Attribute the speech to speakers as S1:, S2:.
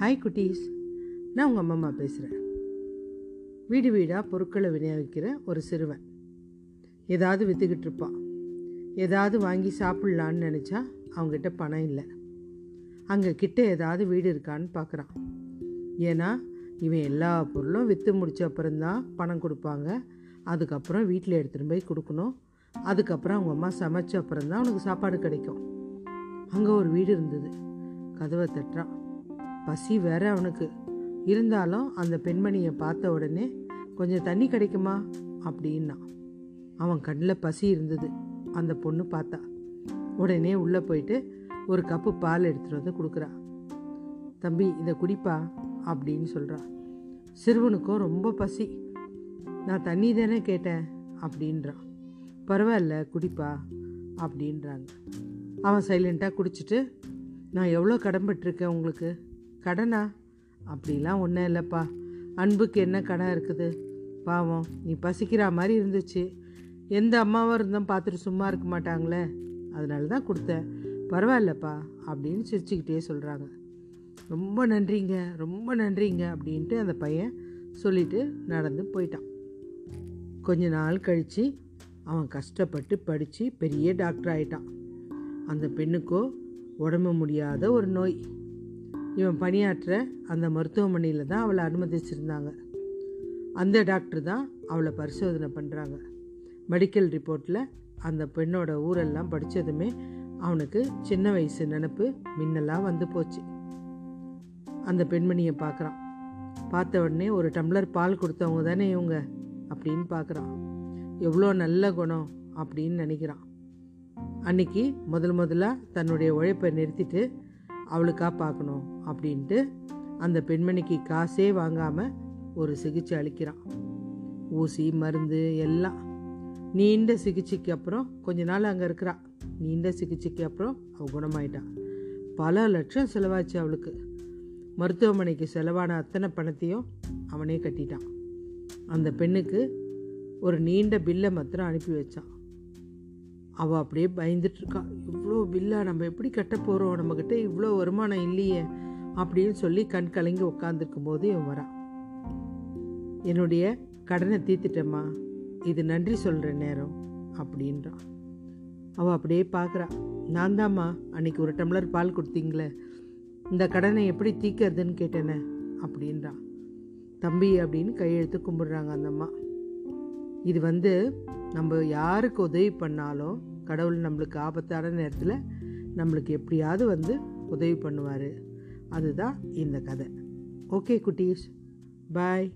S1: Hi குட்டீஸ். நான் உங்கள் அம்மா பேசுகிறேன் வீடு வீடாக பொருட்களை விநியோகிக்கிற ஒரு சிறுவன். ஏதாவது விற்றுக்கிட்டு இருப்பான். ஏதாவது வாங்கி சாப்பிட்லான்னு நினச்சா அவங்ககிட்ட பணம் இல்லை. அங்கே கிட்ட ஏதாவது வீடு இருக்கான்னு பார்க்குறான் ஏன்னா இவன் எல்லா பொருளும் விற்று முடிச்ச அப்புறம்தான் பணம் கொடுப்பாங்க. அதுக்கப்புறம் வீட்டில் எடுத்துகிட்டு போய் கொடுக்கணும். அதுக்கப்புறம் அவங்க அம்மா சமைச்ச அப்புறம் தான் அவனுக்கு சாப்பாடு கிடைக்கும். அங்கே ஒரு வீடு இருந்தது. கதவை தட்டுறான். பசி வேற அவனுக்கு. இருந்தாலும் அந்த பெண்மணியை பார்த்த உடனே கொஞ்சம் தண்ணி கிடைக்குமா? அப்படின்னா. அவன் கண்ணில் பசி இருந்தது. அந்த பொண்ணு பார்த்தா. உடனே உள்ளே போயிட்டு ஒரு கப்பு பால் எடுத்துகிட்டு வந்து கொடுக்குறா. தம்பி இதை குடிப்பா அப்படின்னு சொல்கிறா சிறுவனுக்கும் ரொம்ப பசி. நான் தண்ணி தானே கேட்டேன் அப்படின்றான் பரவாயில்ல குடிப்பா அப்படின்றாங்க. அவன் சைலண்ட்டாக குடிச்சிட்டு நான் எவ்வளோ கடன்பட்டிருக்கேன் உங்களுக்கு? கடனா? அப்படிலாம் ஒன்றும் இல்லைப்பா. அன்புக்கு என்ன கடன் இருக்குது? பாவம் நீ பசிக்கிற மாதிரி இருந்துச்சு. எந்த அம்மாவும் இருந்தும் பார்த்துட்டு சும்மா இருக்க மாட்டாங்களே. அதனால தான் கொடுத்தேன். பரவாயில்லப்பா அப்படின்னு சிரிச்சுக்கிட்டே சொல்கிறாங்க ரொம்ப நன்றிங்க ரொம்ப நன்றிங்க அப்படின்ட்டு அந்த பையன் சொல்லிட்டு நடந்து போயிட்டான். கொஞ்ச நாள் கழித்து அவன் கஷ்டப்பட்டு படித்து பெரிய டாக்டர் ஆயிட்டான். அந்த பெண்ணுக்கோ உடம்பு முடியாத ஒரு நோய். இவன் பணியாற்ற அந்த மருத்துவமனையில் தான் அவளை அனுமதிச்சிருந்தாங்க. அந்த டாக்டர் தான் அவளை பரிசோதனை பண்ணுறாங்க மெடிக்கல் ரிப்போர்ட்டில் அந்த பெண்ணோட ஊரெல்லாம் படித்ததுமே அவனுக்கு சின்ன வயசு நினப்பு மின்னலாக வந்து போச்சு. அந்த பெண்மணியை பார்க்குறான் பார்த்த உடனே ஒரு டம்ளர் பால் கொடுத்தவங்க தானே இவங்க அப்படின்னு பார்க்குறான் எவ்வளோ நல்ல குணம் அப்படின்னு நினைக்கிறான். அன்னைக்கு முதல் முதலாக தன்னுடைய உழைப்பை நிறுத்திட்டு அவளுக்காக பார்க்கணும் அப்படின்ட்டு அந்த பெண்மணிக்கு காசே வாங்காமல் ஒரு சிகிச்சை அளிக்கிறான். ஊசி மருந்து எல்லாம் நீண்ட சிகிச்சைக்கு அப்புறம் கொஞ்ச நாள் அங்கே இருக்கிறா. நீண்ட சிகிச்சைக்கு அப்புறம் அவள் குணமாயிட்டான் பல லட்சம் செலவாச்சு அவளுக்கு. மருத்துவமனைக்கு செலவான அத்தனை பணத்தையும் அவனே கட்டிட்டான். அந்த பெண்ணுக்கு ஒரு நீண்ட பில்லை மாத்திரம் அனுப்பி வச்சான். அவள் அப்படியே பயந்துட்டுருக்கா. இவ்வளோ பில்லா நம்ம எப்படி கட்ட போகிறோம் நம்மக்கிட்ட இவ்வளோ வருமானம் இல்லையே அப்படின்னு சொல்லி கண் கலங்கி உட்காந்துருக்கும் போது இவன் வரான் என்னுடைய கடனை தீர்த்துட்டேம்மா. இது நன்றி சொல்கிற நேரம் அப்படின்றான். அவள் அப்படியே பார்க்குறா நான் தாம்மா அன்னைக்கு ஒரு டம்ளர் பால் கொடுத்தீங்களே இந்த கடனை எப்படி தீக்கிறதுன்னு கேட்டேனே அப்படின்றான். தம்பி அப்படின்னு கையெழுத்து கும்பிடுறாங்க அந்த அம்மா. இது வந்து நம்ம யாருக்கு உதவி பண்ணாலும் கடவுள் நம்மளுக்கு ஆபத்தான நேரத்தில் நம்மளுக்கு எப்படியாவது வந்து உதவி பண்ணுவார். அதுதான் இந்த கதை. ஓகே குட்டீஸ். பாய்.